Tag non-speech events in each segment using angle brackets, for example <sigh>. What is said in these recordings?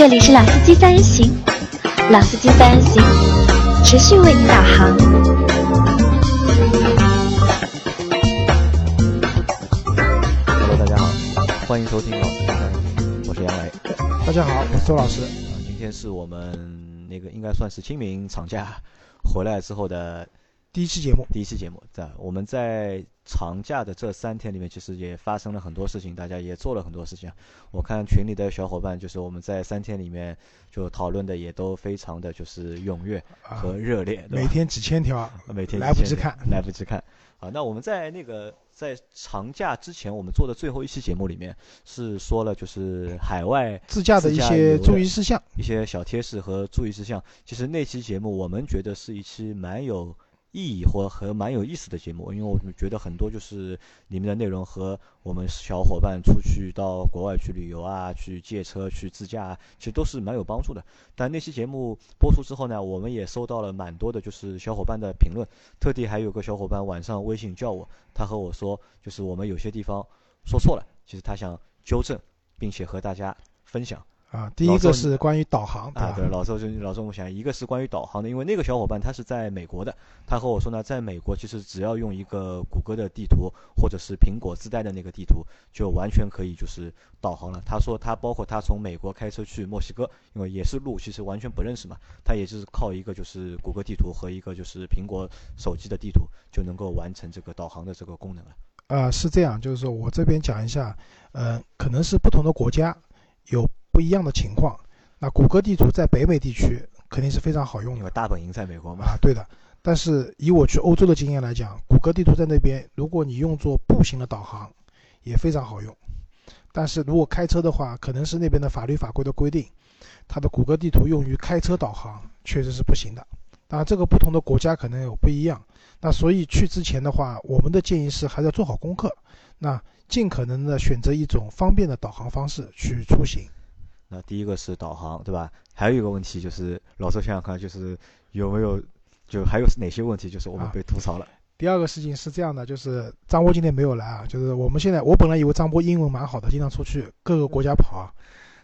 这里是老司机三人行，老司机三人行，持续为您导航。Hello，大家好，欢迎收听老司机三人行，我是杨磊。大家好，我是周老师。啊，今天是我们那个应该算是清明长假回来之后的第一期节目，第一期节目。在我们在长假的这三天里面，其实也发生了很多事情，大家也做了很多事情。我看群里的小伙伴，就是我们在三天里面就讨论的也都非常的就是踊跃啊和热烈，每天几千条，<laughs> 每天来不及看来不及看。好，那我们在那个在长假之前，我们做的最后一期节目里面是说了，就是海外自驾的一些注意事项。一些小贴士和注意事项。其实那期节目我们觉得是一期蛮有意义或和蛮有意思的节目，因为我觉得很多就是里面的内容和我们小伙伴出去到国外去旅游啊、去借车、去自驾啊，其实都是蛮有帮助的。但那期节目播出之后呢，我们也收到了蛮多的就是小伙伴的评论，特地还有个小伙伴晚上微信叫我，他和我说，就是我们有些地方说错了，其实他想纠正，并且和大家分享。啊，第一个是关于导航，啊，对，老周就老周，我想一个是关于导航的，因为那个小伙伴他是在美国的，他和我说呢，在美国其实只要用一个谷歌的地图或者是苹果自带的那个地图，就完全可以就是导航了。他说他包括他从美国开车去墨西哥，因为也是路其实完全不认识嘛，他也就是靠一个就是谷歌地图和一个就是苹果手机的地图就能够完成这个导航的这个功能了。啊，是这样，就是说我这边讲一下，呃，可能是不同的国家有不一样的情况。那谷歌地图在北美地区肯定是非常好用的因为大本营在美国嘛，啊，对的。但是以我去欧洲的经验来讲，谷歌地图在那边，如果你用作步行的导航，也非常好用。但是如果开车的话，可能是那边的法律法规的规定，它的谷歌地图用于开车导航确实是不行的。当然，这个不同的国家可能有不一样。那所以去之前的话，我们的建议是还是要做好功课，那尽可能的选择一种方便的导航方式去出行。那第一个是导航，对吧？还有一个问题就是，老周想想看，就是有没有，就还有哪些问题，就是我们啊被吐槽了。第二个事情是这样的，就是张波今天没有来啊，就是我们现在我本来以为张波英文蛮好的，经常出去各个国家跑啊。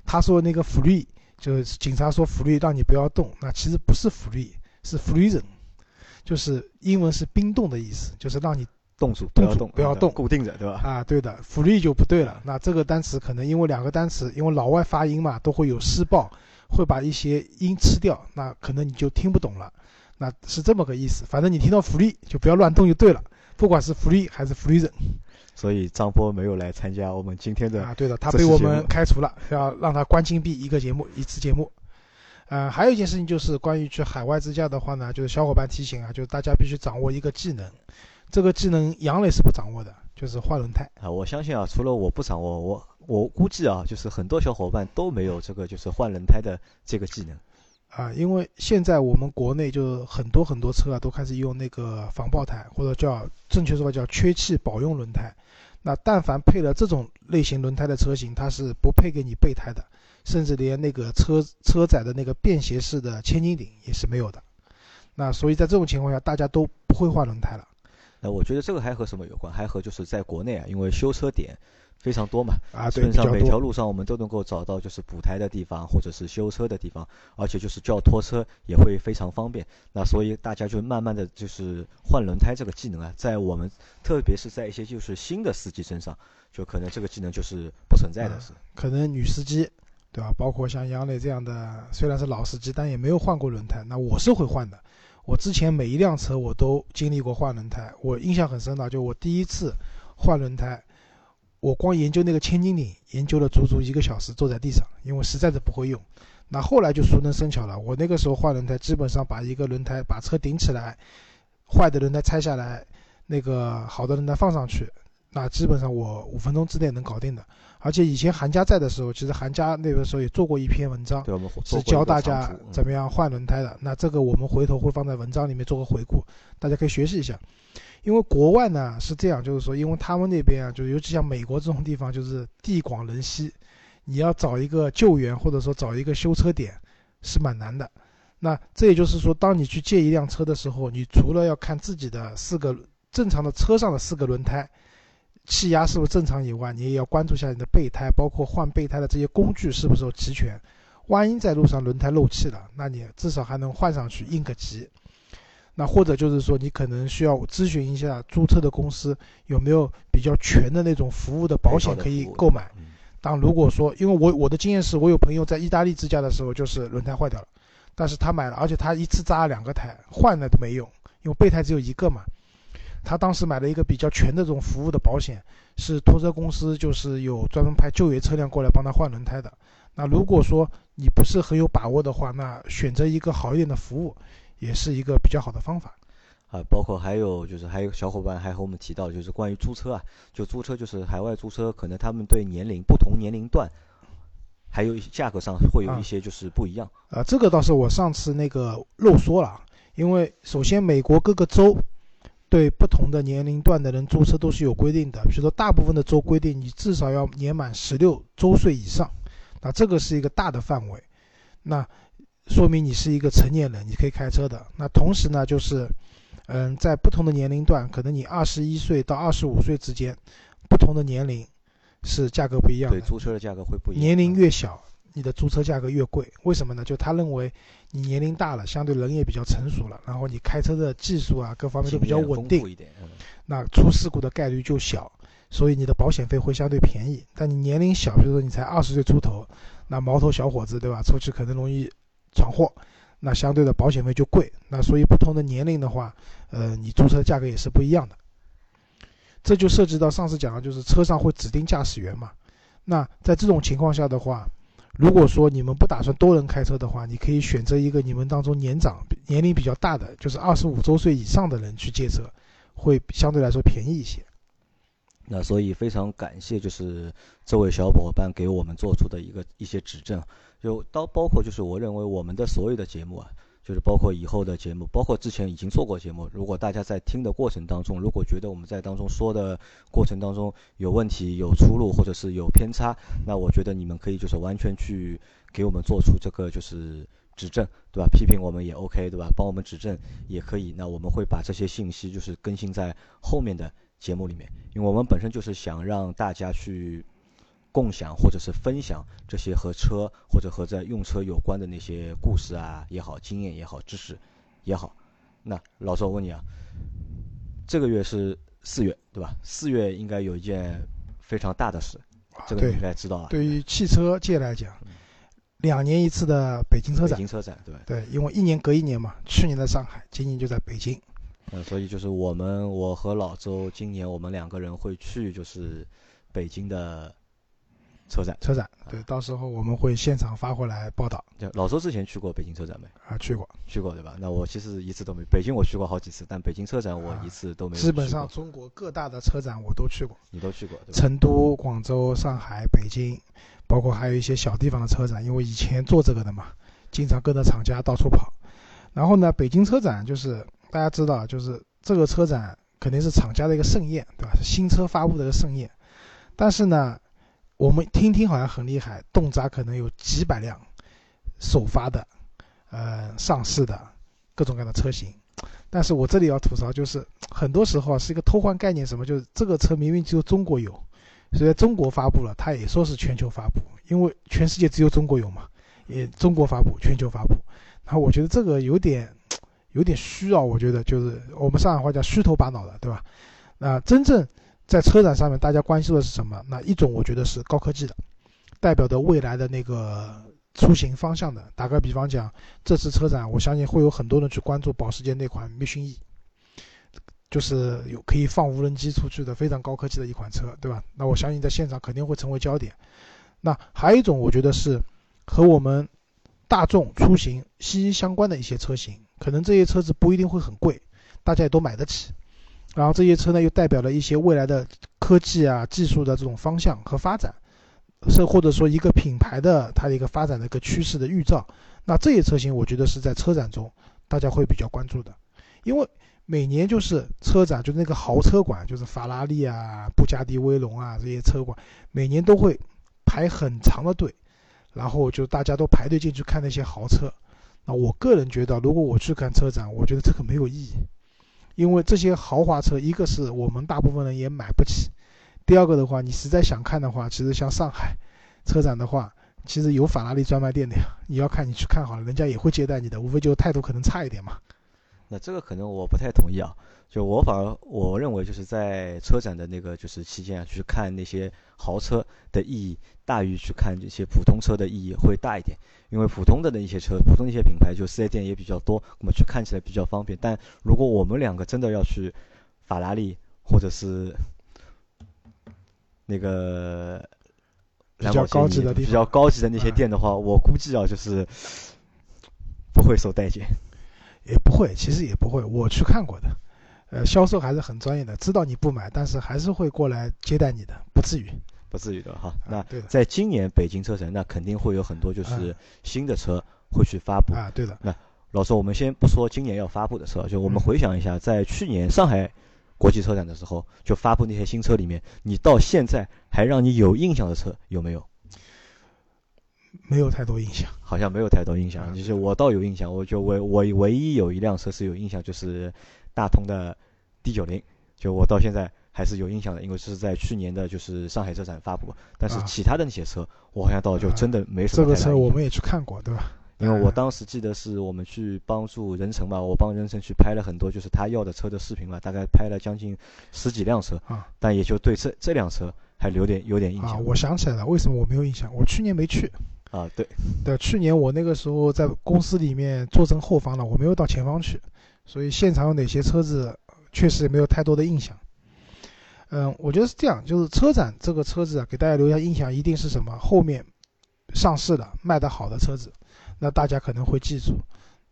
他说那个 free，就是警察说 free 让你不要动，那其实不是 free，是 freezing，就是英文是冰冻的意思，就是让你动住不要动不要动固定着，对吧？啊，对的，free 就不对了。那这个单词可能因为两个单词，因为老外发音嘛，都会有失爆，会把一些音吃掉，那可能你就听不懂了。那是这么个意思，反正你听到 free 就不要乱动就对了，不管是 free 还是 freezer 所以张波没有来参加我们今天的啊，对的，他被我们开除了，要让他关禁闭一个节目一次节目。呃，还有一件事情就是关于去海外自驾的话呢，就是小伙伴提醒啊，就是大家必须掌握一个技能，这个技能杨磊是不掌握的，就是换轮胎。啊，我相信啊，除了我不掌握，我我估计啊，就是很多小伙伴都没有这个就是换轮胎的这个技能。啊，因为现在我们国内就很多很多车啊，都开始用那个防爆胎，或者叫正确说法叫缺气保用轮胎。那但凡配了这种类型轮胎的车型，它是不配给你备胎的，甚至连那个车车载的那个便携式的千斤顶也是没有的。那所以在这种情况下，大家都不会换轮胎了那我觉得这个还和什么有关？还和就是在国内啊，因为修车点非常多嘛，啊，基本上每条。路上我们都能够找到就是补胎的地方，或者是修车的地方，而且就是叫拖车也会非常方便。那所以大家就慢慢的就是换轮胎这个技能啊，在我们特别是在一些就是新的司机身上，就可能这个技能就是不存在的。可能女司机，对吧？包括像杨磊这样的，虽然是老司机，但也没有换过轮胎。那我是会换的。我之前每一辆车我都经历过换轮胎，我印象很深的，就我第一次换轮胎，我光研究那个千斤顶，研究了足足一个小时，坐在地上，因为实在是不会用。那后来就熟能生巧了，我那个时候换轮胎，基本上把一个轮胎把车顶起来，坏的轮胎拆下来，那个好的轮胎放上去，那基本上我五分钟之内能搞定的。而且以前韩家在的时候，其实韩家那个时候也做过一篇文章，对，我们是教大家怎么么样换轮胎的。那这个我们回头会放在文章里面做个回顾，大家可以学习一下。因为国外呢是这样，就是说，因为他们那边啊，就是尤其像美国这种地方，就是地广人稀，你要找一个救援或者说找一个修车点是蛮难的。那这也就是说，当你去借一辆车的时候，你除了要看自己的四个正常的车上的四个轮胎气压是不是正常以外，你也要关注一下你的备胎，包括换备胎的这些工具是不是齐全。万一在路上轮胎漏气了，那你至少还能换上去应个急。那或者就是说，你可能需要咨询一下租车的公司有没有比较全的那种服务的保险可以购买。当如果说，因为我我的经验是我有朋友在意大利自驾的时候，就是轮胎坏掉了，但是他买了，而且他一次扎了两个胎，换了都没用，因为备胎只有一个嘛。他当时买了一个比较全的这种服务的保险，是拖车公司就是有专门派救援车辆过来帮他换轮胎的。那如果说你不是很有把握的话，那选择一个好一点的服务。也是一个比较好的方法，啊，包括还有就是还有小伙伴还和我们提到，就是关于租车啊，就租车就是海外租车，可能他们对年龄不同年龄段，还有一些价格上会有一些就是不一样。啊，这个倒是我上次那个漏说了，因为首先美国各个州对不同的年龄段的人租车都是有规定的，比如说大部分的州规定你至少要年满十六周岁以上，那这个是一个大的范围，那。说明你是一个成年人，你可以开车的。那同时呢，就是，嗯，在不同的年龄段，可能你二十一岁到二十五岁之间，不同的年龄是价格不一样的。对，租车的价格会不一样。年龄越小，你的租车价格越贵。为什么呢？就他认为你年龄大了，相对人也比较成熟了，然后你开车的技术啊，各方面都比较稳定，那出事故的概率就小，所以你的保险费会相对便宜。但你年龄小，比如说你才二十岁出头，那毛头小伙子，对吧？出去可能容易。闯祸，那相对的保险费就贵。那所以不同的年龄的话，呃，你租车价格也是不一样的。这就涉及到上次讲的，就是车上会指定驾驶员嘛。那在这种情况下的话，如果说你们不打算多人开车的话，你可以选择一个你们当中年长、年龄比较大的，就是二十五周岁以上的人去借车，会相对来说便宜一些。那所以非常感谢，就是这位小伙伴给我们做出的一个一些指正。就到包括就是我认为我们的所有的节目啊，就是包括以后的节目，包括之前已经做过节目，如果大家在听的过程当中，如果觉得我们在当中说的过程当中有问题、有出入或者是有偏差，那我觉得你们可以就是完全去给我们做出这个就是指正，对吧？批评我们也 OK，对吧？帮我们指正也可以。那我们会把这些信息就是更新在后面的节目里面，因为我们本身就是想让大家去。共享或者是分享这些和车或者和在用车有关的那些故事啊也好，经验也好，知识也好。那老周，我问你啊，这个月是四月对吧？四月应该有一件非常大的事，这个你应该知道啊。对于汽车界来讲，两年一次的北京车展。北京车展对。对，因为一年隔一年嘛，去年在上海，今年就在北京。嗯，所以就是我们，我和老周今年我们两个人会去，就是北京的。车展，车展，对，到时候我们会现场发回来报道。老周之前去过北京车展没？啊，去过，去过对吧？那我其实一次都没。北京我去过好几次，但北京车展我一次都没。基本上中国各大的车展我都去过。你都去过？成都、广州、上海、北京，包括还有一些小地方的车展，因为以前做这个的嘛，经常跟着厂家到处跑。然后呢，北京车展就是大家知道，就是这个车展肯定是厂家的一个盛宴，对吧？是新车发布的一个盛宴。但是呢。我们听听好像很厉害，动辄可能有几百辆首发的，呃，上市的各种各样的车型。但是我这里要吐槽，就是很多时候是一个偷换概念，什么就是这个车明明只有中国有，所以在中国发布了，它也说是全球发布，因为全世界只有中国有嘛，也中国发布，全球发布。然后我觉得这个有点有点虚啊，我觉得就是我们上海话叫虚头巴脑的，对吧？那真正。在车展上面，大家关注的是什么？那一种我觉得是高科技的，代表的未来的那个出行方向的。打个比方讲，这次车展，我相信会有很多人去关注保时捷那款 Mission E，就是有可以放无人机出去的非常高科技的一款车，对吧？那我相信在现场肯定会成为焦点。那还有一种，我觉得是和我们大众出行息息相关的一些车型，可能这些车子不一定会很贵，大家也都买得起。然后这些车呢，又代表了一些未来的科技啊、技术的这种方向和发展，是或者说一个品牌的它的一个发展的一个趋势的预兆。那这些车型，我觉得是在车展中大家会比较关注的，因为每年就是车展，就是那个豪车馆，就是法拉利啊、布加迪威龙啊这些车馆，每年都会排很长的队，然后就大家都排队进去看那些豪车。那我个人觉得，如果我去看车展，我觉得这个没有意义。因为这些豪华车，一个是我们大部分人也买不起，第二个的话，你实在想看的话，其实像上海车展的话，其实有法拉利专卖店的呀，你要看你去看好了，人家也会接待你的，无非就态度可能差一点嘛。那这个可能我不太同意啊，就我反而我认为就是在车展的那个就是期间啊，去看那些豪车的意义大于去看这些普通车的意义会大一点，因为普通的那一些车，普通的一些品牌就四 S 店也比较多，我们去看起来比较方便。但如果我们两个真的要去法拉利或者是那个比较高级的地比较高级的那些店的话，我估计啊就是不会受待见。也不会，其实也不会。我去看过的，呃，销售还是很专业的，知道你不买，但是还是会过来接待你的，不至于，不至于的哈。那对在今年北京车展，那肯定会有很多就是新的车会去发布。啊，对的。那老师，我们先不说今年要发布的车，就我们回想一下，在去年上海国际车展的时候，就发布那些新车里面，你到现在还让你有印象的车有没有？没有太多印象，好像没有太多印象。就是我倒有印象，我就唯我唯一有一辆车是有印象，就是大通的 D 九零，就我到现在还是有印象的，因为是在去年的就是上海车展发布。但是其他的那些车，我好像倒就真的没什么。这个车我们也去看过，对吧？因为我当时记得是我们去帮助任成吧，我帮任成去拍了很多就是他要的车的视频嘛，大概拍了将近十几辆车，啊，但也就对这这辆车还留点有点印象。啊，我想起来了，为什么我没有印象？我去年没去。啊，对，对，去年我那个时候在公司里面坐正后方了，我没有到前方去，所以现场有哪些车子确实也没有太多的印象。嗯，我觉得是这样，就是车展这个车子啊，给大家留下印象一定是什么？后面上市的卖得好的车子，那大家可能会记住。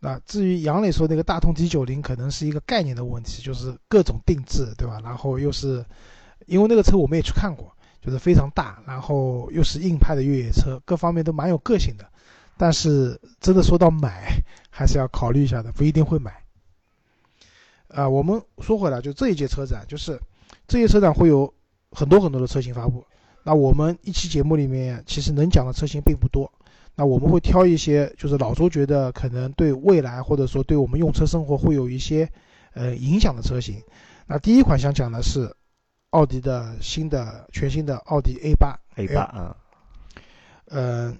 那至于杨磊说那个大通 D 九零，可能是一个概念的问题，就是各种定制，对吧？然后又是因为那个车我们也去看过。就是非常大，然后又是硬派的越野车，各方面都蛮有个性的。但是真的说到买，还是要考虑一下的，不一定会买。啊，我们说回来，就这一届车展，就是这届车展会有很多很多的车型发布。那我们一期节目里面其实能讲的车型并不多，那我们会挑一些，就是老周觉得可能对未来或者说对我们用车生活会有一些呃影响的车型。那第一款想讲的是。奥迪的新的全新的奥迪 A 八，A 八啊，嗯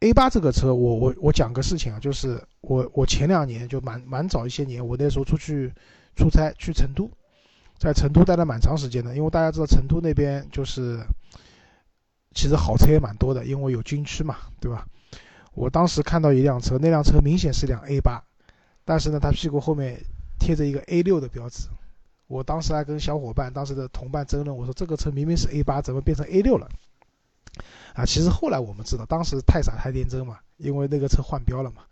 ，A 八这个车，我我我讲个事情啊，就是我我前两年就蛮蛮早一些年，我那时候出去出差去成都，在成都待了蛮长时间的，因为大家知道成都那边就是其实好车也蛮多的，因为有军区嘛，对吧？我当时看到一辆车，那辆车明显是辆 A 八，但是呢，它屁股后面贴着一个 A 六的标志。我当时还跟小伙伴、当时的同伴争论，我说这个车明明是 A 八，怎么变成 A 六了？啊，其实后来我们知道，当时太傻太天真嘛，因为那个车换标了嘛，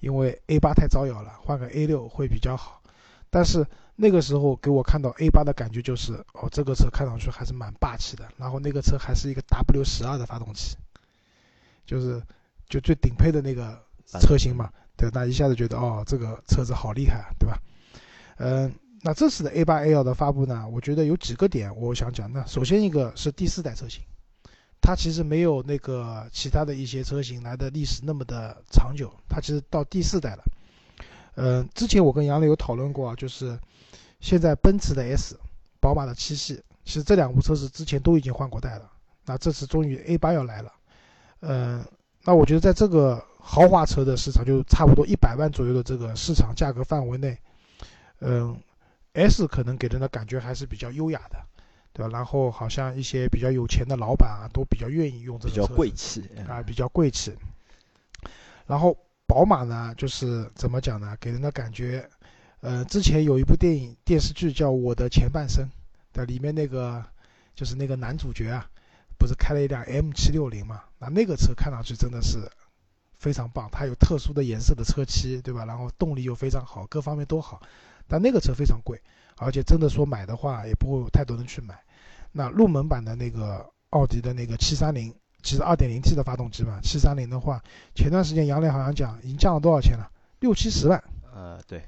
因为 A 八太招摇了，换个 A 六会比较好。但是那个时候给我看到 A 八的感觉就是，哦，这个车看上去还是蛮霸气的，然后那个车还是一个 W 十二的发动机，就是就最顶配的那个车型嘛，对，那一下子觉得哦，这个车子好厉害，对吧？嗯。那这次的 A 八 L 的发布呢？我觉得有几个点我想讲。那首先一个是第四代车型，它其实没有那个其他的一些车型来的历史那么的长久，它其实到第四代了。嗯，之前我跟杨磊有讨论过啊，就是现在奔驰的 S、宝马的七系，其实这两部车子之前都已经换过代了。那这次终于 A 八要来了。嗯，那我觉得在这个豪华车的市场，就差不多一百万左右的这个市场价格范围内，嗯。S 可能给人的感觉还是比较优雅的，对吧？然后好像一些比较有钱的老板啊，都比较愿意用这比较贵气啊，比较贵气。然后宝马呢，就是怎么讲呢？给人的感觉，呃，之前有一部电影电视剧叫《我的前半生》的，里面那个就是那个男主角啊，不是开了一辆 M760 嘛？那那个车看上去真的是非常棒，它有特殊的颜色的车漆，对吧？然后动力又非常好，各方面都好。但那个车非常贵，而且真的说买的话也不会有太多人去买。那入门版的那个奥迪的那个七三零，其实二点零 T 的发动机嘛，七三零的话，前段时间杨磊好像讲已经降了多少钱了？六七十万。呃，对，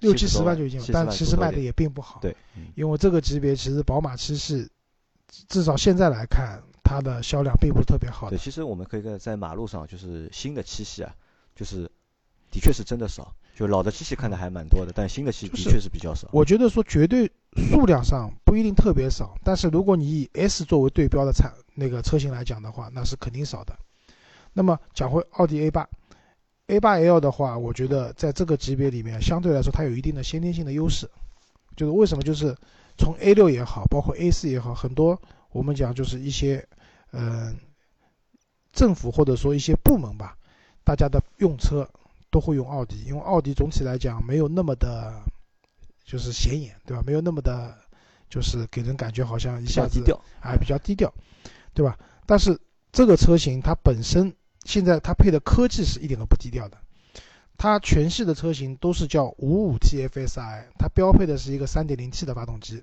六七十万就已经，但其实卖的也并不好。对，因为这个级别其实宝马七系，至少现在来看，它的销量并不是特别好。对，其实我们可以在在马路上，就是新的七系啊，就是的确是真的少。就老的机器看的还蛮多的，但新的七的确是比较少。我觉得说绝对数量上不一定特别少，但是如果你以 S 作为对标的产那个车型来讲的话，那是肯定少的。那么讲回奥迪 A 八，A 八 L 的话，我觉得在这个级别里面，相对来说它有一定的先天性的优势。就是为什么？就是从 A 六也好，包括 A 四也好，很多我们讲就是一些，嗯，政府或者说一些部门吧，大家的用车都会用奥迪，因为奥迪总体来讲没有那么的，就是显眼，对吧？没有那么的，就是给人感觉好像一下子低调，哎，比较低调，对吧？但是这个车型它本身现在它配的科技是一点都不低调的，它全系的车型都是叫五五 TFSI，它标配的是一个三点零 T 的发动机，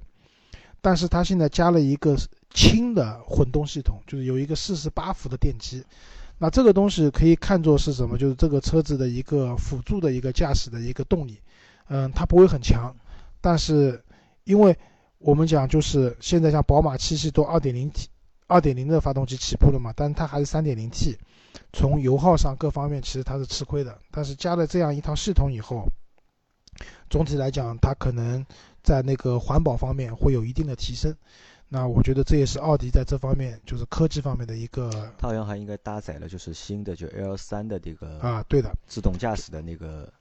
但是它现在加了一个轻的混动系统，就是有一个四十八伏的电机。那这个东西可以看作是什么？就是这个车子的一个辅助的一个驾驶的一个动力，嗯，它不会很强，但是因为我们讲就是现在像宝马七系都 2.0T。二点零的发动机起步了嘛，但是它还是三点零 T，从油耗上各方面其实它是吃亏的。但是加了这样一套系统以后，总体来讲它可能在那个环保方面会有一定的提升。那我觉得这也是奥迪在这方面就是科技方面的一个。它好像还应该搭载了就是新的就 L 三的这个啊，对的，自动驾驶的那个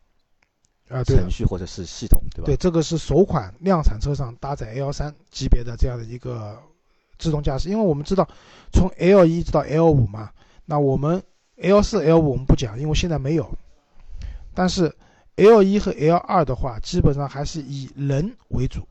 啊程序或者是系统，对吧？对，这个是首款量产车上搭载 L 三级别的这样的一个。自动驾驶，因为我们知道，从 L 一直到 L 五嘛，那我们 L 四、L 五我们不讲，因为现在没有。但是 L 一和 L 二的话，基本上还是以人为主，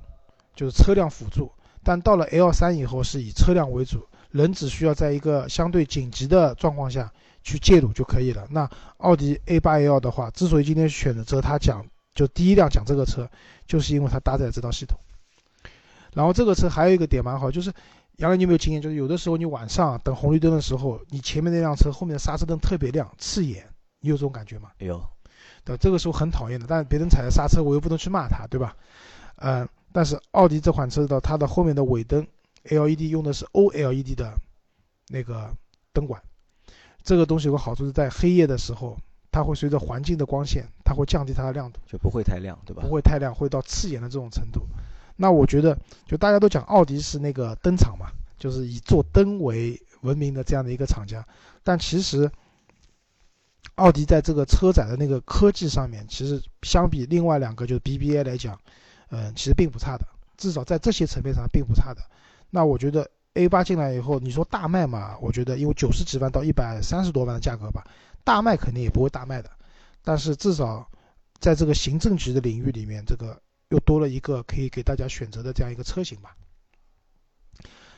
就是车辆辅助。但到了 L 三以后，是以车辆为主，人只需要在一个相对紧急的状况下去介入就可以了。那奥迪 A 八 L 的话，之所以今天选择它讲，就第一辆讲这个车，就是因为它搭载这套系统。然后这个车还有一个点蛮好，就是。杨磊，你有没有经验？就是有的时候你晚上等红绿灯的时候，你前面那辆车后面的刹车灯特别亮，刺眼，你有这种感觉吗？有，对，这个时候很讨厌的。但是别人踩着刹车，我又不能去骂他，对吧？嗯，但是奥迪这款车的它的后面的尾灯 LED 用的是 OLED 的那个灯管，这个东西有个好处是在黑夜的时候，它会随着环境的光线，它会降低它的亮度，就不会太亮，对吧？不会太亮，会到刺眼的这种程度。那我觉得，就大家都讲奥迪是那个灯厂嘛，就是以做灯为闻名的这样的一个厂家。但其实，奥迪在这个车载的那个科技上面，其实相比另外两个就是 BBA 来讲，嗯，其实并不差的，至少在这些层面上并不差的。那我觉得 A 八进来以后，你说大卖嘛？我觉得因为九十几万到一百三十多万的价格吧，大卖肯定也不会大卖的。但是至少在这个行政级的领域里面，这个。又多了一个可以给大家选择的这样一个车型吧。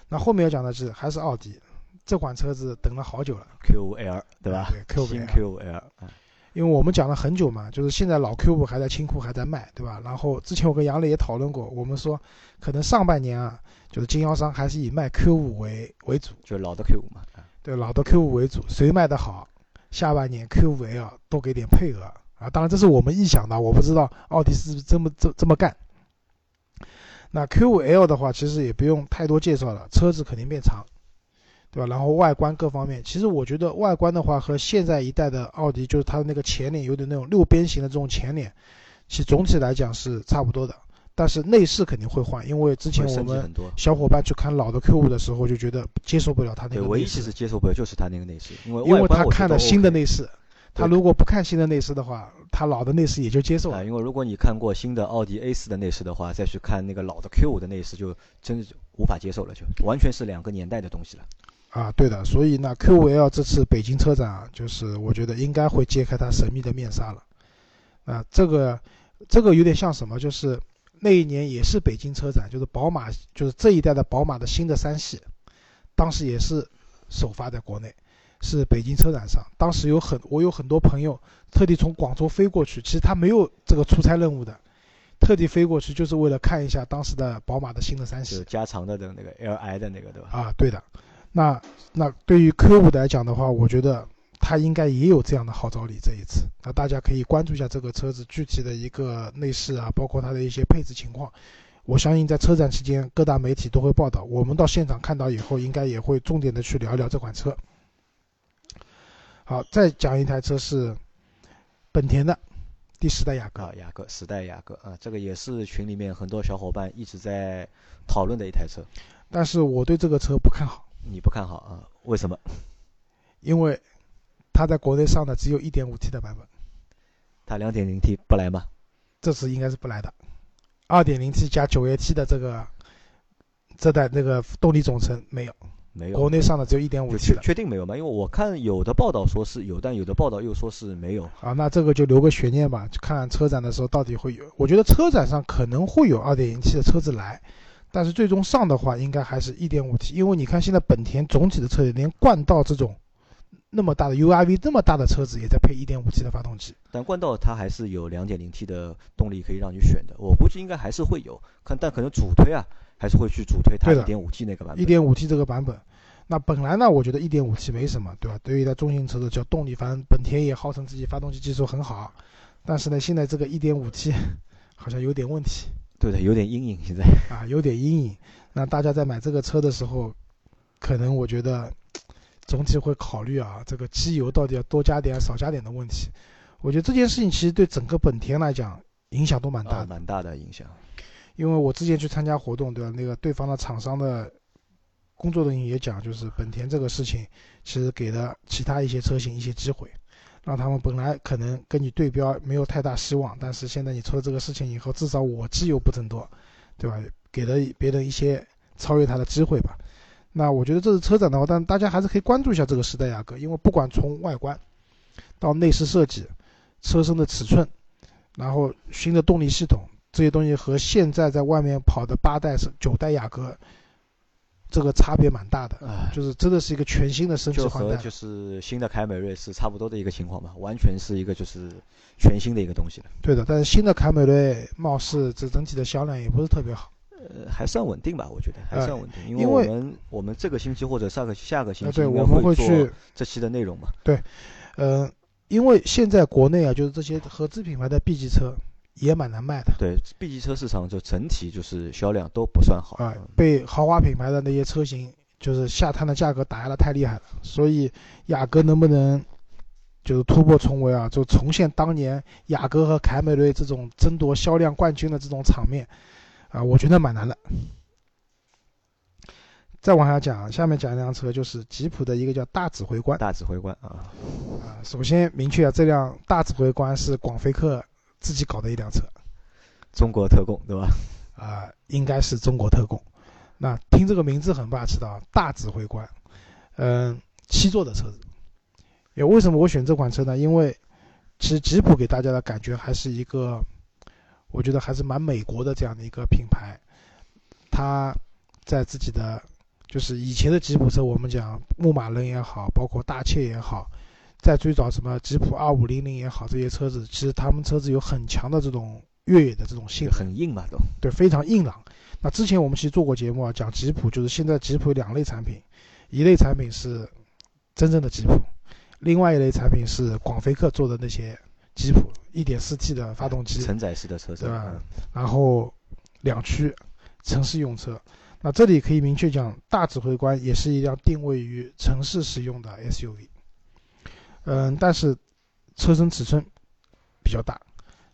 那后面要讲的是还是奥迪这款车子等了好久了，Q5L 对吧？对 Q 五 L。Q5L 因为我们讲了很久嘛，就是现在老 Q5 还在清库还在卖，对吧？然后之前我跟杨磊也讨论过，我们说可能上半年啊，就是经销商还是以卖 Q 五为为主，就是老的 Q 五嘛。对，老的 Q 五为主，谁卖的好，下半年 Q 五 L 多给点配额。啊，当然这是我们臆想的，我不知道奥迪是不是这么这这么干。那 Q 五 L 的话，其实也不用太多介绍了，车子肯定变长，对吧？然后外观各方面，其实我觉得外观的话和现在一代的奥迪，就是它的那个前脸有点那种六边形的这种前脸，其实总体来讲是差不多的。但是内饰肯定会换，因为之前我们小伙伴去看老的 Q5 的时候，就觉得接受不了它那个内饰。唯一其实接受不了就是它那个内饰，因为因为他看了新的内饰。他如果不看新的内饰的话，他老的内饰也就接受了。因为如果你看过新的奥迪 A 四的内饰的话，再去看那个老的 Q 五的内饰，就真无法接受了，就完全是两个年代的东西了。啊，对的。所以呢，Q5L 这次北京车展啊，就是我觉得应该会揭开它神秘的面纱了。啊，这个这个有点像什么？就是那一年也是北京车展，就是宝马，就是这一代的宝马的新的三系，当时也是首发在国内。是北京车展上，当时有很我有很多朋友特地从广州飞过去，其实他没有这个出差任务的，特地飞过去就是为了看一下当时的宝马的新的三系，加长的的那个 Li 的那个对吧？啊，对的。那那对于 Q5 来讲的话，我觉得它应该也有这样的号召力。这一次，那大家可以关注一下这个车子具体的一个内饰啊，包括它的一些配置情况。我相信在车展期间各大媒体都会报道，我们到现场看到以后，应该也会重点的去聊一聊这款车。好，再讲一台车是本田的第十代雅阁，雅阁十代雅阁啊，这个也是群里面很多小伙伴一直在讨论的一台车。但是我对这个车不看好。你不看好啊？为什么？因为它在国内上的只有一点五 T 的版本，它两点零 T 不来吗？这次应该是不来的。二点零 T 加九 AT 的这个这代那个动力总成没有，没有，国内上的只有一点五 T 确的。确定没有吗？因为我看有的报道说是有，但有的报道又说是没有。啊，那这个就留个悬念吧，就看车展的时候到底会有。我觉得车展上可能会有二点零 T 的车子来，但是最终上的话应该还是一点五 T，因为你看现在本田总体的车里连冠道这种那么大的 URV 那么大的车子也在配一点五 T 的发动机。但冠道它还是有两点零 T 的动力可以让你选的，我估计应该还是会有，看但可能主推啊还是会去主推它一点五 T 那个版本。一点五 T 这个版本，那本来呢，我觉得一点五 T 没什么，对吧？对于一台中型车子叫动力，反正本田也号称自己发动机技术很好，但是呢，现在这个一点五 T 好像有点问题对的，有点阴影现在。啊，有点阴影。那大家在买这个车的时候，可能我觉得总体会考虑啊，这个机油到底要多加点少加点的问题。我觉得这件事情其实对整个本田来讲影响都蛮大啊，蛮大的影响。因为我之前去参加活动，对吧？那个对方的厂商的工作人员也讲，就是本田这个事情，其实给了其他一些车型一些机会，让他们本来可能跟你对标没有太大希望，但是现在你出了这个事情以后，至少我机油不增多，对吧？给了别人一些超越他的机会吧。那我觉得这是车展的话，但大家还是可以关注一下这个时代雅阁，因为不管从外观到内饰设计、车身的尺寸，然后新的动力系统。这些东西和现在在外面跑的八代、九代雅阁，这个差别蛮大的，啊，就是真的是一个全新的升级就换代。和就是新的凯美瑞是差不多的一个情况吧，完全是一个就是全新的一个东西了。对的，但是新的凯美瑞貌似这整体的销量也不是特别好。呃，还算稳定吧，我觉得还呃算稳定，因因为我们我们这个星期或者上个下个星期我们会做去，这期的内容嘛。对呃，因为现在国内啊，就是这些合资品牌的 B 级车也蛮难卖的对，B 级车市场就整体就是销量都不算好啊、嗯被豪华品牌的那些车型就是下探的价格打压的太厉害了，所以雅阁能不能就是突破重围啊，就重现当年雅阁和凯美瑞这种争夺销量冠军的这种场面啊，我觉得蛮难的。再往下讲，下面讲一辆车，就是吉普的一个叫大指挥官大指挥官啊，啊。首先明确啊，这辆大指挥官是广菲克自己搞的一辆车中国特供对吧？啊，应该是中国特供。那听这个名字很霸气的啊，大指挥官，嗯，七座的车子。也为什么我选这款车呢？因为其实吉普给大家的感觉还是一个，我觉得还是蛮美国的这样的一个品牌。它在自己的就是以前的吉普车，我们讲牧马人也好，包括大切也好，在最早什么吉普二五零零也好，这些车子其实他们车子有很强的这种越野的这种性能。很硬嘛都。对，非常硬朗。那之前我们其实做过节目啊，讲吉普，就是现在吉普有两类产品，一类产品是真正的吉普，另外一类产品是广菲克做的那些吉普一点四 T 的发动机，承载式的车子，对吧嗯然后两驱城市用车。那这里可以明确讲，大指挥官也是一辆定位于城市使用的 SUV。嗯，但是车身尺寸比较大，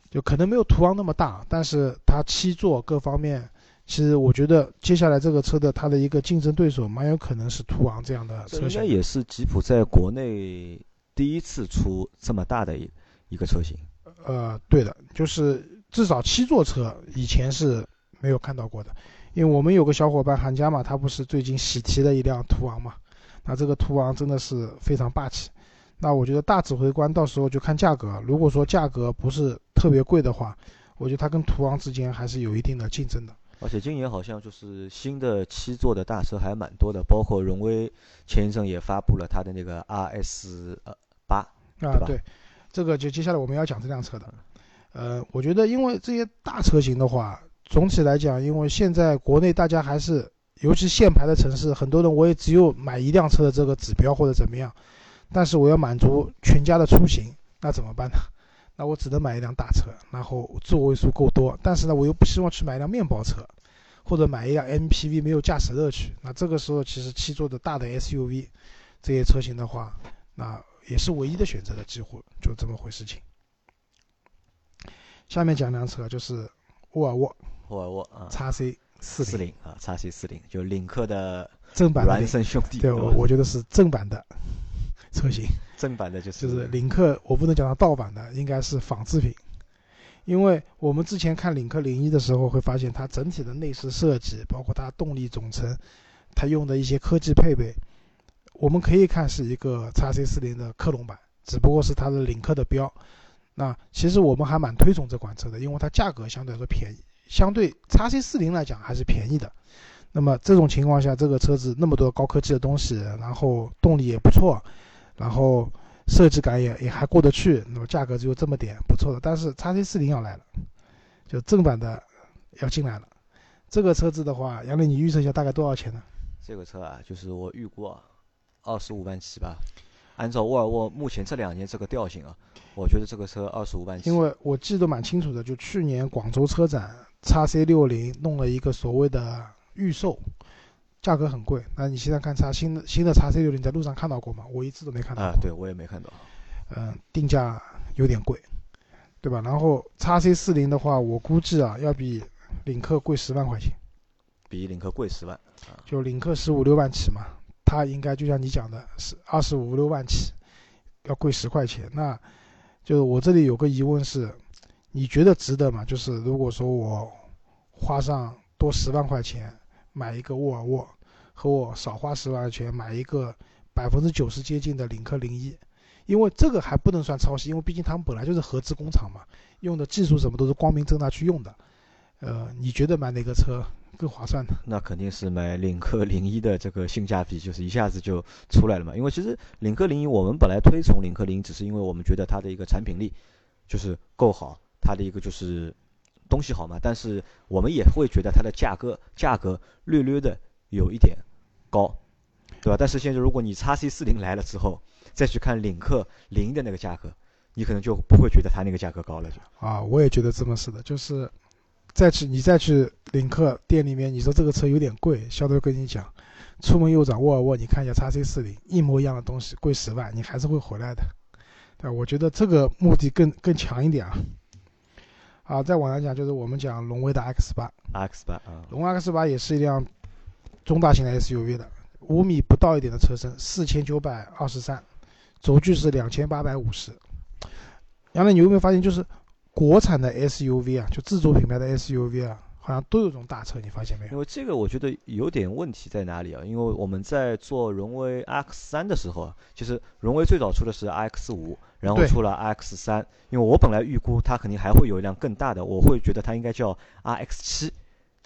就可能没有途昂那么大，但是它七座各方面，其实我觉得接下来这个车的它的一个竞争对手蛮有可能是途昂这样的车型。该也是吉普在国内第一次出这么大的一一个车型。呃，对的，就是至少七座车以前是没有看到过的，因为我们有个小伙伴韩家嘛，他不是最近喜提了一辆途昂嘛，那这个途昂真的是非常霸气。那我觉得大指挥官到时候就看价格，如果说价格不是特别贵的话，我觉得它跟途昂之间还是有一定的竞争的。而且今年好像就是新的七座的大车还蛮多的，包括荣威前一阵也发布了它的那个 RS 呃八，啊对这个就接下来我们要讲这辆车的。呃，我觉得因为这些大车型的话，总体来讲，因为现在国内大家还是，尤其限牌的城市，很多人我也只有买一辆车的这个指标或者怎么样，但是我要满足全家的出行，那怎么办呢？<laughs> 那我只能买一辆大车，然后座位数够多，但是呢，我又不希望去买一辆面包车，或者买一辆 MPV 没有驾驶乐趣。那这个时候，其实七座的大的 SUV 这些车型的话，那也是唯一的选择的，几乎就这么回事情。下面讲辆车就是沃尔沃沃尔沃啊 x C 四四零啊，x C 四零，就领克的正版的领，生兄弟，对，我我觉得是正版的车型，正版的就是就是领克，我不能讲它盗版的，应该是仿制品。因为我们之前看领克零一的时候，会发现它整体的内饰设计，包括它动力总成，它用的一些科技配备，我们可以看是一个 x C 四零的克隆版，只不过是它的领克的标。那其实我们还蛮推崇这款车的，因为它价格相对来说便宜，相对 x C 四零来讲还是便宜的。那么这种情况下，这个车子那么多高科技的东西，然后动力也不错，然后设计感也也还过得去，那么价格只有这么点，不错的。但是 x C 四零要来了，就正版的要进来了。这个车子的话，杨磊，你预测一下大概多少钱呢？这个车啊，就是我预估啊，二十五万起吧。按照沃尔沃目前这两年这个调性啊，我觉得这个车二十五万起。因为我记得蛮清楚的，就去年广州车展，x C 六零弄了一个所谓的预售，价格很贵。那你现在看叉新的新的叉 C 六零在路上看到过吗？我一次都没看到。啊，对我也没看到。嗯，定价有点贵，对吧？然后叉 C 四零的话，我估计啊，要比领克贵十万块钱。比领克贵十万。就领克十五六万起嘛。它应该就像你讲的，是二十五六万起，要贵十块钱。那，就是我这里有个疑问是，你觉得值得吗？就是如果说我花上多十万块钱买一个沃尔沃，和我少花十万块钱买一个百分之九十接近的领克零一，因为这个还不能算抄袭，因为毕竟他们本来就是合资工厂嘛，用的技术什么都是光明正大去用的。呃，你觉得买哪个车？更划算呢，那肯定是买领克零一的这个性价比，就是一下子就出来了嘛。因为其实领克零一，我们本来推崇领克零一，只是因为我们觉得它的一个产品力就是够好，它的一个就是东西好嘛。但是我们也会觉得它的价格价格略略的有一点高，对吧？但是现在如果你叉 C 四零来了之后，再去看领克零的那个价格，你可能就不会觉得它那个价格高了，就啊，我也觉得这么是的，就是。再去你再去领克店里面，你说这个车有点贵，销售跟你讲，出门右转沃尔沃，你看一下叉 C 四零，一模一样的东西，贵十万，你还是会回来的，对我觉得这个目的更更强一点啊。啊，再往下讲，就是我们讲荣威的 X 八，X 八啊，荣威 X 八也是一辆中大型的 SUV 的，五米不到一点的车身，四千九百二十三，轴距是两千八百五十。杨磊，你有没有发现就是？国产的 SUV 啊，就自主品牌的 SUV 啊，好像都有这种大车，你发现没有？因为这个我觉得有点问题在哪里啊？因为我们在做荣威 RX 三的时候啊，其实荣威最早出的是 RX 五，然后出了 RX 三。因为我本来预估它肯定还会有一辆更大的，我会觉得它应该叫 RX 七，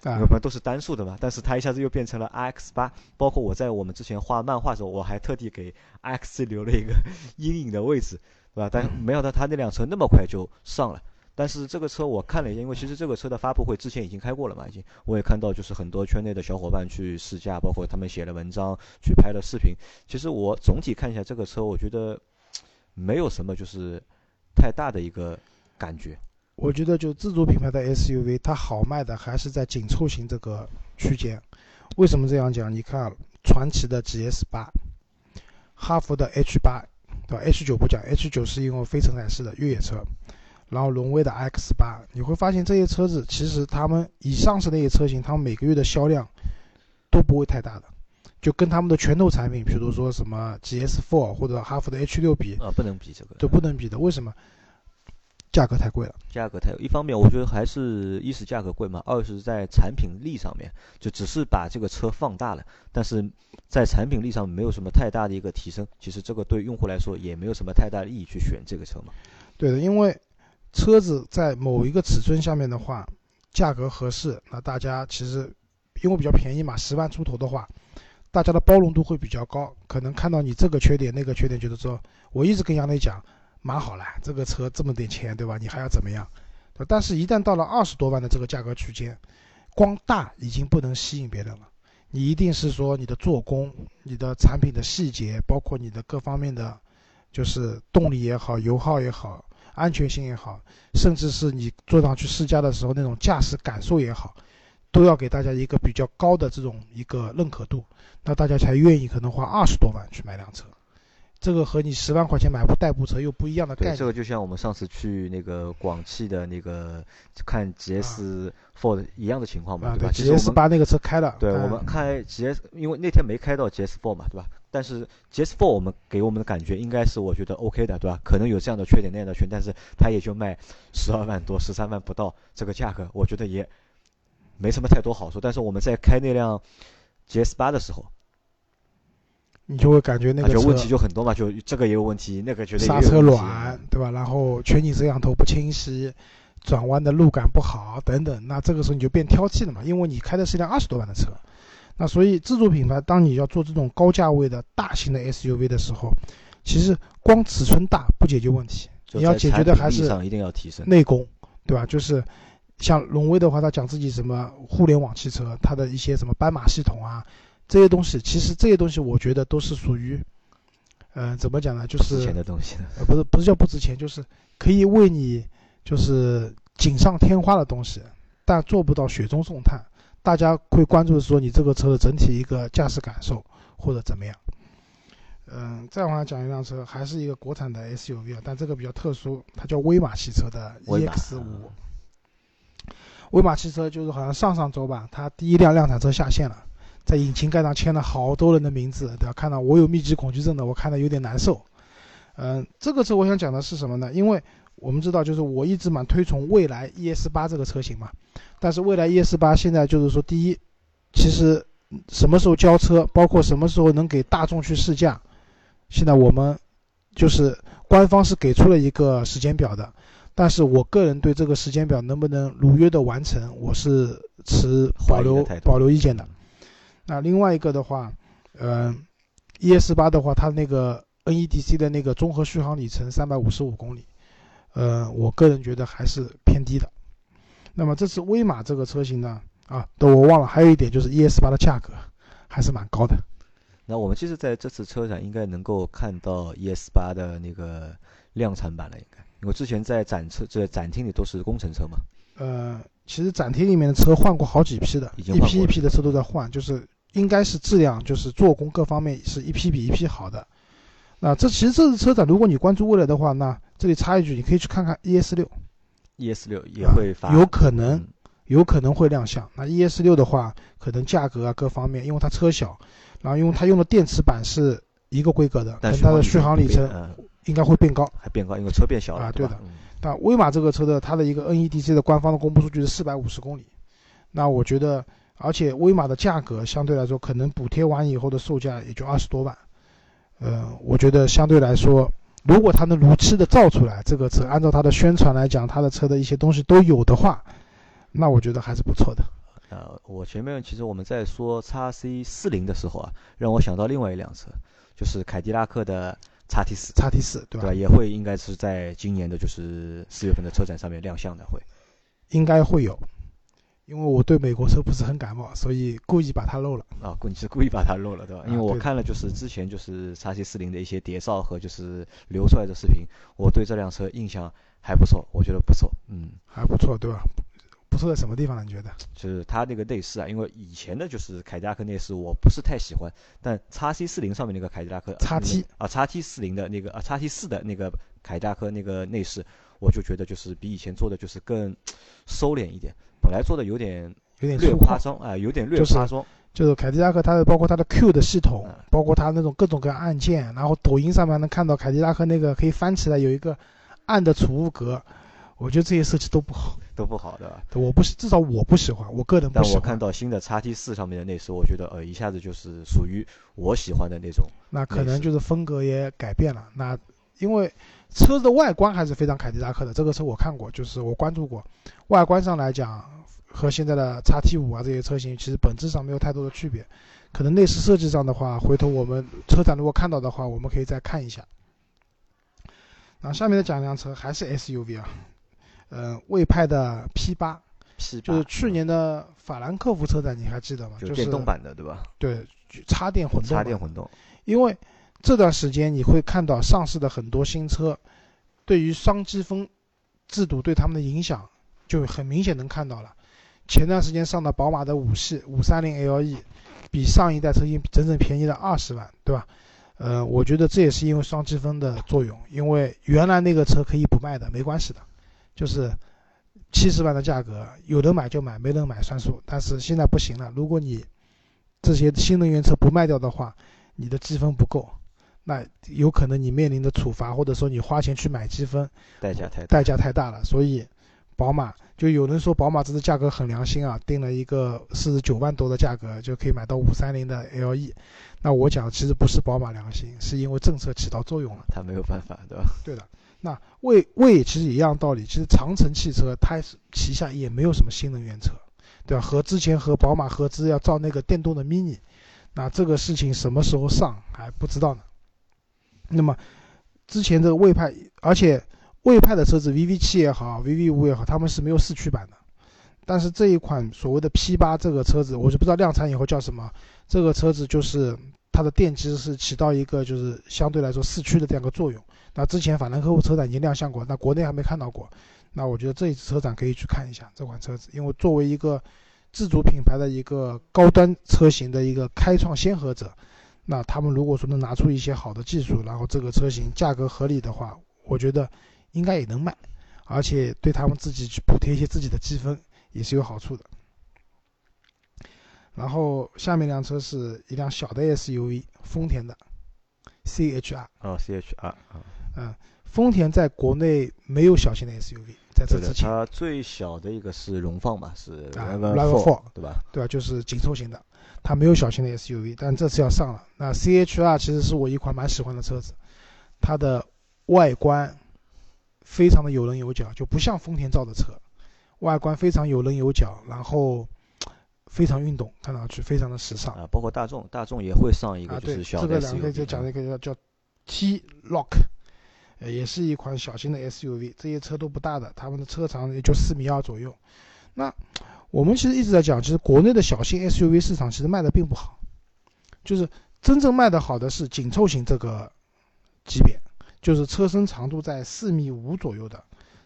我们都是单数的嘛。但是它一下子又变成了 RX 八，包括我在我们之前画漫画的时候，我还特地给 X 留了一个 <laughs> 阴影的位置，对吧？但没想到它那辆车那么快就上了。但是这个车我看了一下，因为其实这个车的发布会之前已经开过了嘛，已经我也看到，就是很多圈内的小伙伴去试驾，包括他们写了文章，去拍了视频。其实我总体看一下这个车，我觉得没有什么就是太大的一个感觉。我觉得就自主品牌的 SUV，它好卖的还是在紧凑型这个区间。为什么这样讲？你看传祺的 GS 八，哈弗的 H 八，对吧？H 九不讲，H 九是因为非承载式的越野车。然后荣威的 X 八，你会发现这些车子其实他们以上市那些车型，他们每个月的销量都不会太大的，就跟他们的拳头产品，比如说什么 GS4 或者哈弗的 H 六比啊，不能比这个，都不能比的。为什么？价格太贵了。价格太，一方面我觉得还是一是价格贵嘛，二是在产品力上面，就只是把这个车放大了，但是在产品力上没有什么太大的一个提升。其实这个对用户来说也没有什么太大的意义去选这个车嘛。对的，因为。车子在某一个尺寸下面的话，价格合适，那大家其实因为比较便宜嘛，十万出头的话，大家的包容度会比较高。可能看到你这个缺点那个缺点，觉得说，我一直跟杨磊讲，蛮好了，这个车这么点钱，对吧？你还要怎么样？但是，一旦到了二十多万的这个价格区间，光大已经不能吸引别人了。你一定是说你的做工、你的产品的细节，包括你的各方面的，就是动力也好、油耗也好。安全性也好，甚至是你坐上去试驾的时候那种驾驶感受也好，都要给大家一个比较高的这种一个认可度，那大家才愿意可能花二十多万去买辆车。这个和你十万块钱买部代步车又不一样的概对，念。这个就像我们上次去那个广汽的那个看 GS Four 一样的情况嘛，啊，对吧？其，G 实我 S 们八那个车开了，对嗯我们开 GS，因为那天没开到 GS Four 嘛，对吧？但是 GS Four 我们给我们的感觉应该是我觉得 OK 的，对吧？可能有这样的缺点那样的缺点，但是它也就卖十二万多、十三万不到这个价格，我觉得也没什么太多好处。但是我们在开那辆 GS 八的时候，你就会感觉那个车啊就问题就很多嘛，就这个也有问题，那个觉得刹车软，对吧？然后全景摄像头不清晰，转弯的路感不好等等，那这个时候你就变挑剔了嘛，因为你开的是一辆二十多万的车。那所以自主品牌，当你要做这种高价位的大型的 SUV 的时候，其实光尺寸大不解决问题，你要解决的还是一定要提升。内功，对吧？就是像荣威的话，他讲自己什么互联网汽车，它的一些什么斑马系统啊，这些东西，其实这些东西我觉得都是属于，嗯、怎么讲呢？就是值钱的东西，呃，不是不是叫不值钱，就是可以为你就是锦上添花的东西，但做不到雪中送炭。大家会关注说你这个车的整体一个驾驶感受或者怎么样。嗯，再往下讲一辆车，还是一个国产的 SUV 啊，但这个比较特殊，它叫威马汽车的 EX 五嗯。威马汽车就是好像上上周吧，它第一辆量产车下线了，在引擎盖上签了好多人的名字，对吧？看到我有密集恐惧症的，我看的有点难受。嗯，这个车我想讲的是什么呢？因为我们知道，就是我一直蛮推崇蔚来 ES 八这个车型嘛，但是蔚来 ES 八现在就是说，第一，其实什么时候交车，包括什么时候能给大众去试驾，现在我们就是官方是给出了一个时间表的，但是我个人对这个时间表能不能如约的完成，我是持保留保留意见的。那另外一个的话，嗯、e s 八的话，它那个 NEDC 的那个综合续航里程三百五十五公里，呃，我个人觉得还是偏低的。那么这次威马这个车型呢，啊，都我忘了，还有一点就是 ES 八的价格还是蛮高的。那我们其实在这次车展应该能够看到 ES 八的那个量产版了，应该，因为之前在展车这展厅里都是工程车嘛。呃，其实展厅里面的车换过好几批的，已经一批一批的车都在换，就是应该是质量，就是做工各方面是一批比一批好的。那这其实这次车展，如果你关注未来的话，那这里插一句，你可以去看看 ES 六，ES 六也会发，啊有可能嗯有可能会亮相。那 ES 六的话，可能价格啊各方面，因为它车小，然后因为它用的电池板是一个规格的，但跟它的续航里程嗯应该会变高。还变高，因为车变小了，啊对的嗯那威马这个车的它的一个 NEDC 的官方的公布数据是四百五十公里，那我觉得，而且威马的价格相对来说可能补贴完以后的售价也就二十多万，呃，我觉得相对来说，如果它能如期的造出来这个车，按照它的宣传来讲，它的车的一些东西都有的话，那我觉得还是不错的。呃，我前面其实我们在说 x C 四零的时候啊，让我想到另外一辆车，就是凯迪拉克的 x T 四，叉 T 四对吧？对吧？也会应该是在今年的就是四月份的车展上面亮相的，会。应该会有，因为我对美国车不是很感冒，所以故意把它漏了。啊，故你是故意把它漏了，对吧？因为我看了就是之前就是叉 C 四零的一些谍照和就是流出来的视频，我对这辆车印象还不错，我觉得不错，嗯。还不错，对吧？不错在什么地方呢？你觉得？就是它那个内饰啊，因为以前的就是凯迪拉克内饰我不是太喜欢，但叉 C 四零上面那个凯迪拉克叉 T 啊叉 T 四零的那个啊叉 T 四的那个凯迪拉克那个内饰，我就觉得就是比以前做的就是更收敛一点，本来做的有点有点略，夸张啊、有点略就是夸张，就是凯迪拉克它的包括它的 Q 的系统嗯，包括它那种各种各样按键，然后抖音上面能看到凯迪拉克那个可以翻起来有一个暗的储物格，我觉得这些设计都不好，<laughs> 都不好的。我不是至少我不喜欢，我个人不喜欢但我看。到新的 x T 四上面的内饰，我觉得呃一下子就是属于我喜欢的那种。那可能就是风格也改变了。那因为车子的外观还是非常凯迪拉克的，这个车我看过，就是我关注过。外观上来讲，和现在的叉 T 五啊这些车型其实本质上没有太多的区别。可能内饰设计上的话，回头我们车展如果看到的话，我们可以再看一下。那下面再讲一辆车，还是 SUV 啊，呃，魏派的 P 八就是去年的法兰克福车展，你还记得吗？就是电动版的对吧？对，插电混动插电混动，因为这段时间你会看到上市的很多新车，对于双积分制度对他们的影响就很明显能看到了。前段时间上的宝马的五系五三零 LE，比上一代车型整整便宜了二十万，对吧？呃，我觉得这也是因为双积分的作用，因为原来那个车可以不卖的，没关系的，就是七十万的价格，有人买就买，没人买算数。但是现在不行了，如果你这些新能源车不卖掉的话，你的积分不够，那有可能你面临的处罚，或者说你花钱去买积分，代价太大代价太大了。所以，宝马就有人说宝马这次价格很良心啊，定了一个四十九万多的价格就可以买到五三零的 LE。那我讲其实不是宝马良心，是因为政策起到作用了。他没有办法，对吧？对的。那魏魏其实一样道理，其实长城汽车它旗下也没有什么新能源车，对吧？和之前和宝马合资要造那个电动的 mini，那这个事情什么时候上还不知道呢。那么之前这个魏派，而且魏派的车子 VV 七也好，VV 五也好，他们是没有四驱版的。但是这一款所谓的 P 八这个车子，我就不知道量产以后叫什么。这个车子就是它的电机是起到一个就是相对来说四驱的这样一个作用。那之前法兰克福车展已经亮相过，那国内还没看到过。那我觉得这一次车展可以去看一下这款车子，因为作为一个自主品牌的一个高端车型的一个开创先河者，那他们如果说能拿出一些好的技术，然后这个车型价格合理的话，我觉得应该也能卖，而且对他们自己去补贴一些自己的积分也是有好处的。然后下面一辆车是一辆小的 SUV，丰田的 CHR。哦，CHR 啊，嗯，丰田在国内没有小型的 SUV，在这之前，它最小的一个是荣放吧，是啊 Rav4 Rav4 对吧？对吧？就是紧凑型的，它没有小型的 SUV，但这次要上了。那 CHR 其实是我一款蛮喜欢的车子，它的外观非常的有棱有角，就不像丰田造的车，外观非常有棱有角，然后非常运动，看上去非常的时尚。啊，包括大众，大众也会上一啊，个就对，是小的这个两个就讲啊了一个叫叫 T Rock，呃，也是一款小型的 SUV，这些车都不大的，他们的车长也就四米二左右。那我们其实一直在讲，其实国内的小型 SUV 市场其实卖的并不好，就是真正卖的好的是紧凑型这个级别，就是车身长度在四米五左右的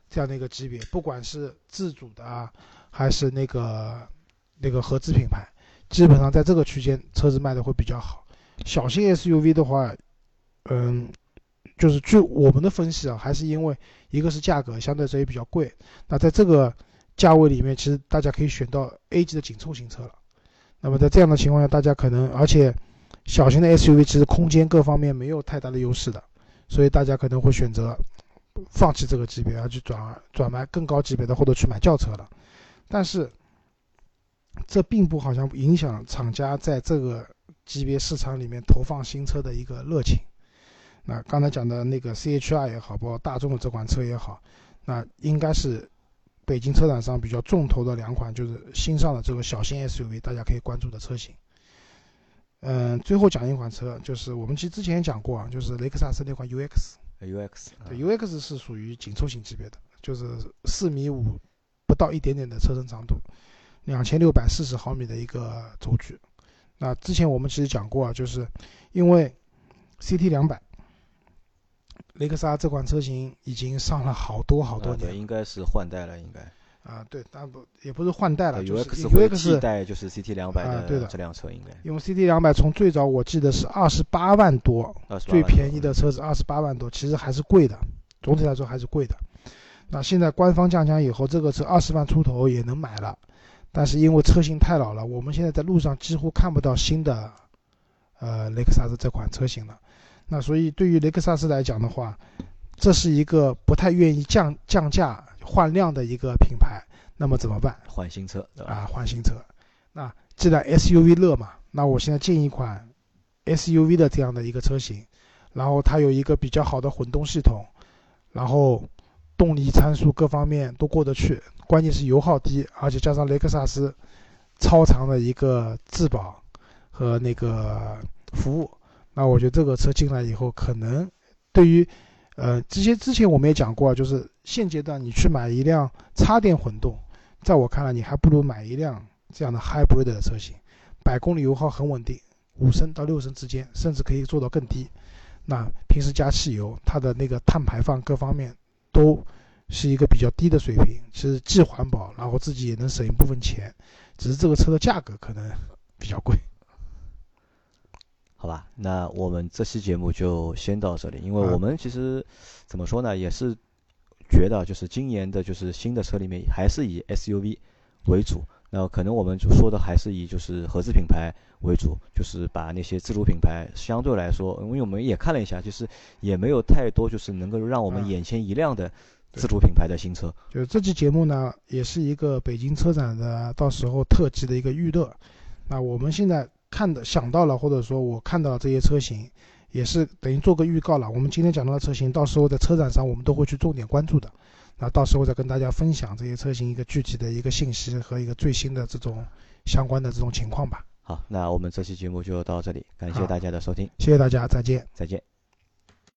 这样的一个级别，不管是自主的啊，还是那个那个合资品牌，基本上在这个区间车子卖的会比较好。小型 SUV 的话，嗯，就是据我们的分析啊，还是因为一个是价格相对来说也比较贵，那在这个价位里面，其实大家可以选到 A 级的紧凑型车了。那么在这样的情况下，大家可能而且小型的 SUV 其实空间各方面没有太大的优势的，所以大家可能会选择放弃这个级别，而去转转买更高级别的，或者去买轿车了。但是这并不好像影响厂家在这个级别市场里面投放新车的一个热情。那刚才讲的那个 CHR 也好，包括大众的这款车也好，那应该是北京车展上比较重头的两款，就是新上的这个小型 SUV，大家可以关注的车型。嗯，最后讲一款车，就是我们其实之前也讲过啊，就是雷克萨斯那款 UX。UX 啊对，UX 是属于紧凑型级别的，就是四米五不到一点点的车身长度，两千六百四十毫米的一个轴距。那之前我们其实讲过啊，就是因为 CT 两百，雷克萨斯这款车型已经上了好多好多年应该是换代了，应该。啊，对，但不也不是换代了，呃就是会替代就是 CT 两百的这辆车，应该因为 CT 两百从最早我记得是二十八万多，28最便宜的车子二十八万多，其实还是贵的，总体来说还是贵的。那现在官方降价以后，这个车二十万出头也能买了，但是因为车型太老了，我们现在在路上几乎看不到新的，呃，雷克萨斯这款车型了。那所以对于雷克萨斯来讲的话，这是一个不太愿意降降价换量的一个品牌。那么怎么办？换新车？啊，换新车。那既然 SUV 热嘛，那我现在进一款 SUV 的这样的一个车型，然后它有一个比较好的混动系统，然后动力参数各方面都过得去，关键是油耗低，而且加上雷克萨斯超长的一个质保和那个服务，那我觉得这个车进来以后，可能对于呃这些之前我们也讲过，就是现阶段你去买一辆插电混动。在我看来，你还不如买一辆这样的 hybrid 的车型，百公里油耗很稳定，五升到六升之间，甚至可以做到更低。那平时加汽油，它的那个碳排放各方面都是一个比较低的水平，其实既环保，然后自己也能省一部分钱，只是这个车的价格可能比较贵。好吧，那我们这期节目就先到这里，因为我们其实怎么说呢，也是觉得就是今年的就是新的车里面还是以 SUV 为主，那可能我们就说的还是以就是合资品牌为主，就是把那些自主品牌相对来说，因为我们也看了一下，就是也没有太多就是能够让我们眼前一亮的自主品牌的新车。就是这期节目呢，也是一个北京车展的到时候特辑的一个预热。那我们现在。看的想到了，或者说我看到了这些车型，也是等于做个预告了。我们今天讲到的车型，到时候在车展上我们都会去重点关注的。那到时候再跟大家分享这些车型一个具体的一个信息和一个最新的这种相关的这种情况吧。好，那我们这期节目就到这里，感谢大家的收听，谢谢大家，再见，再见。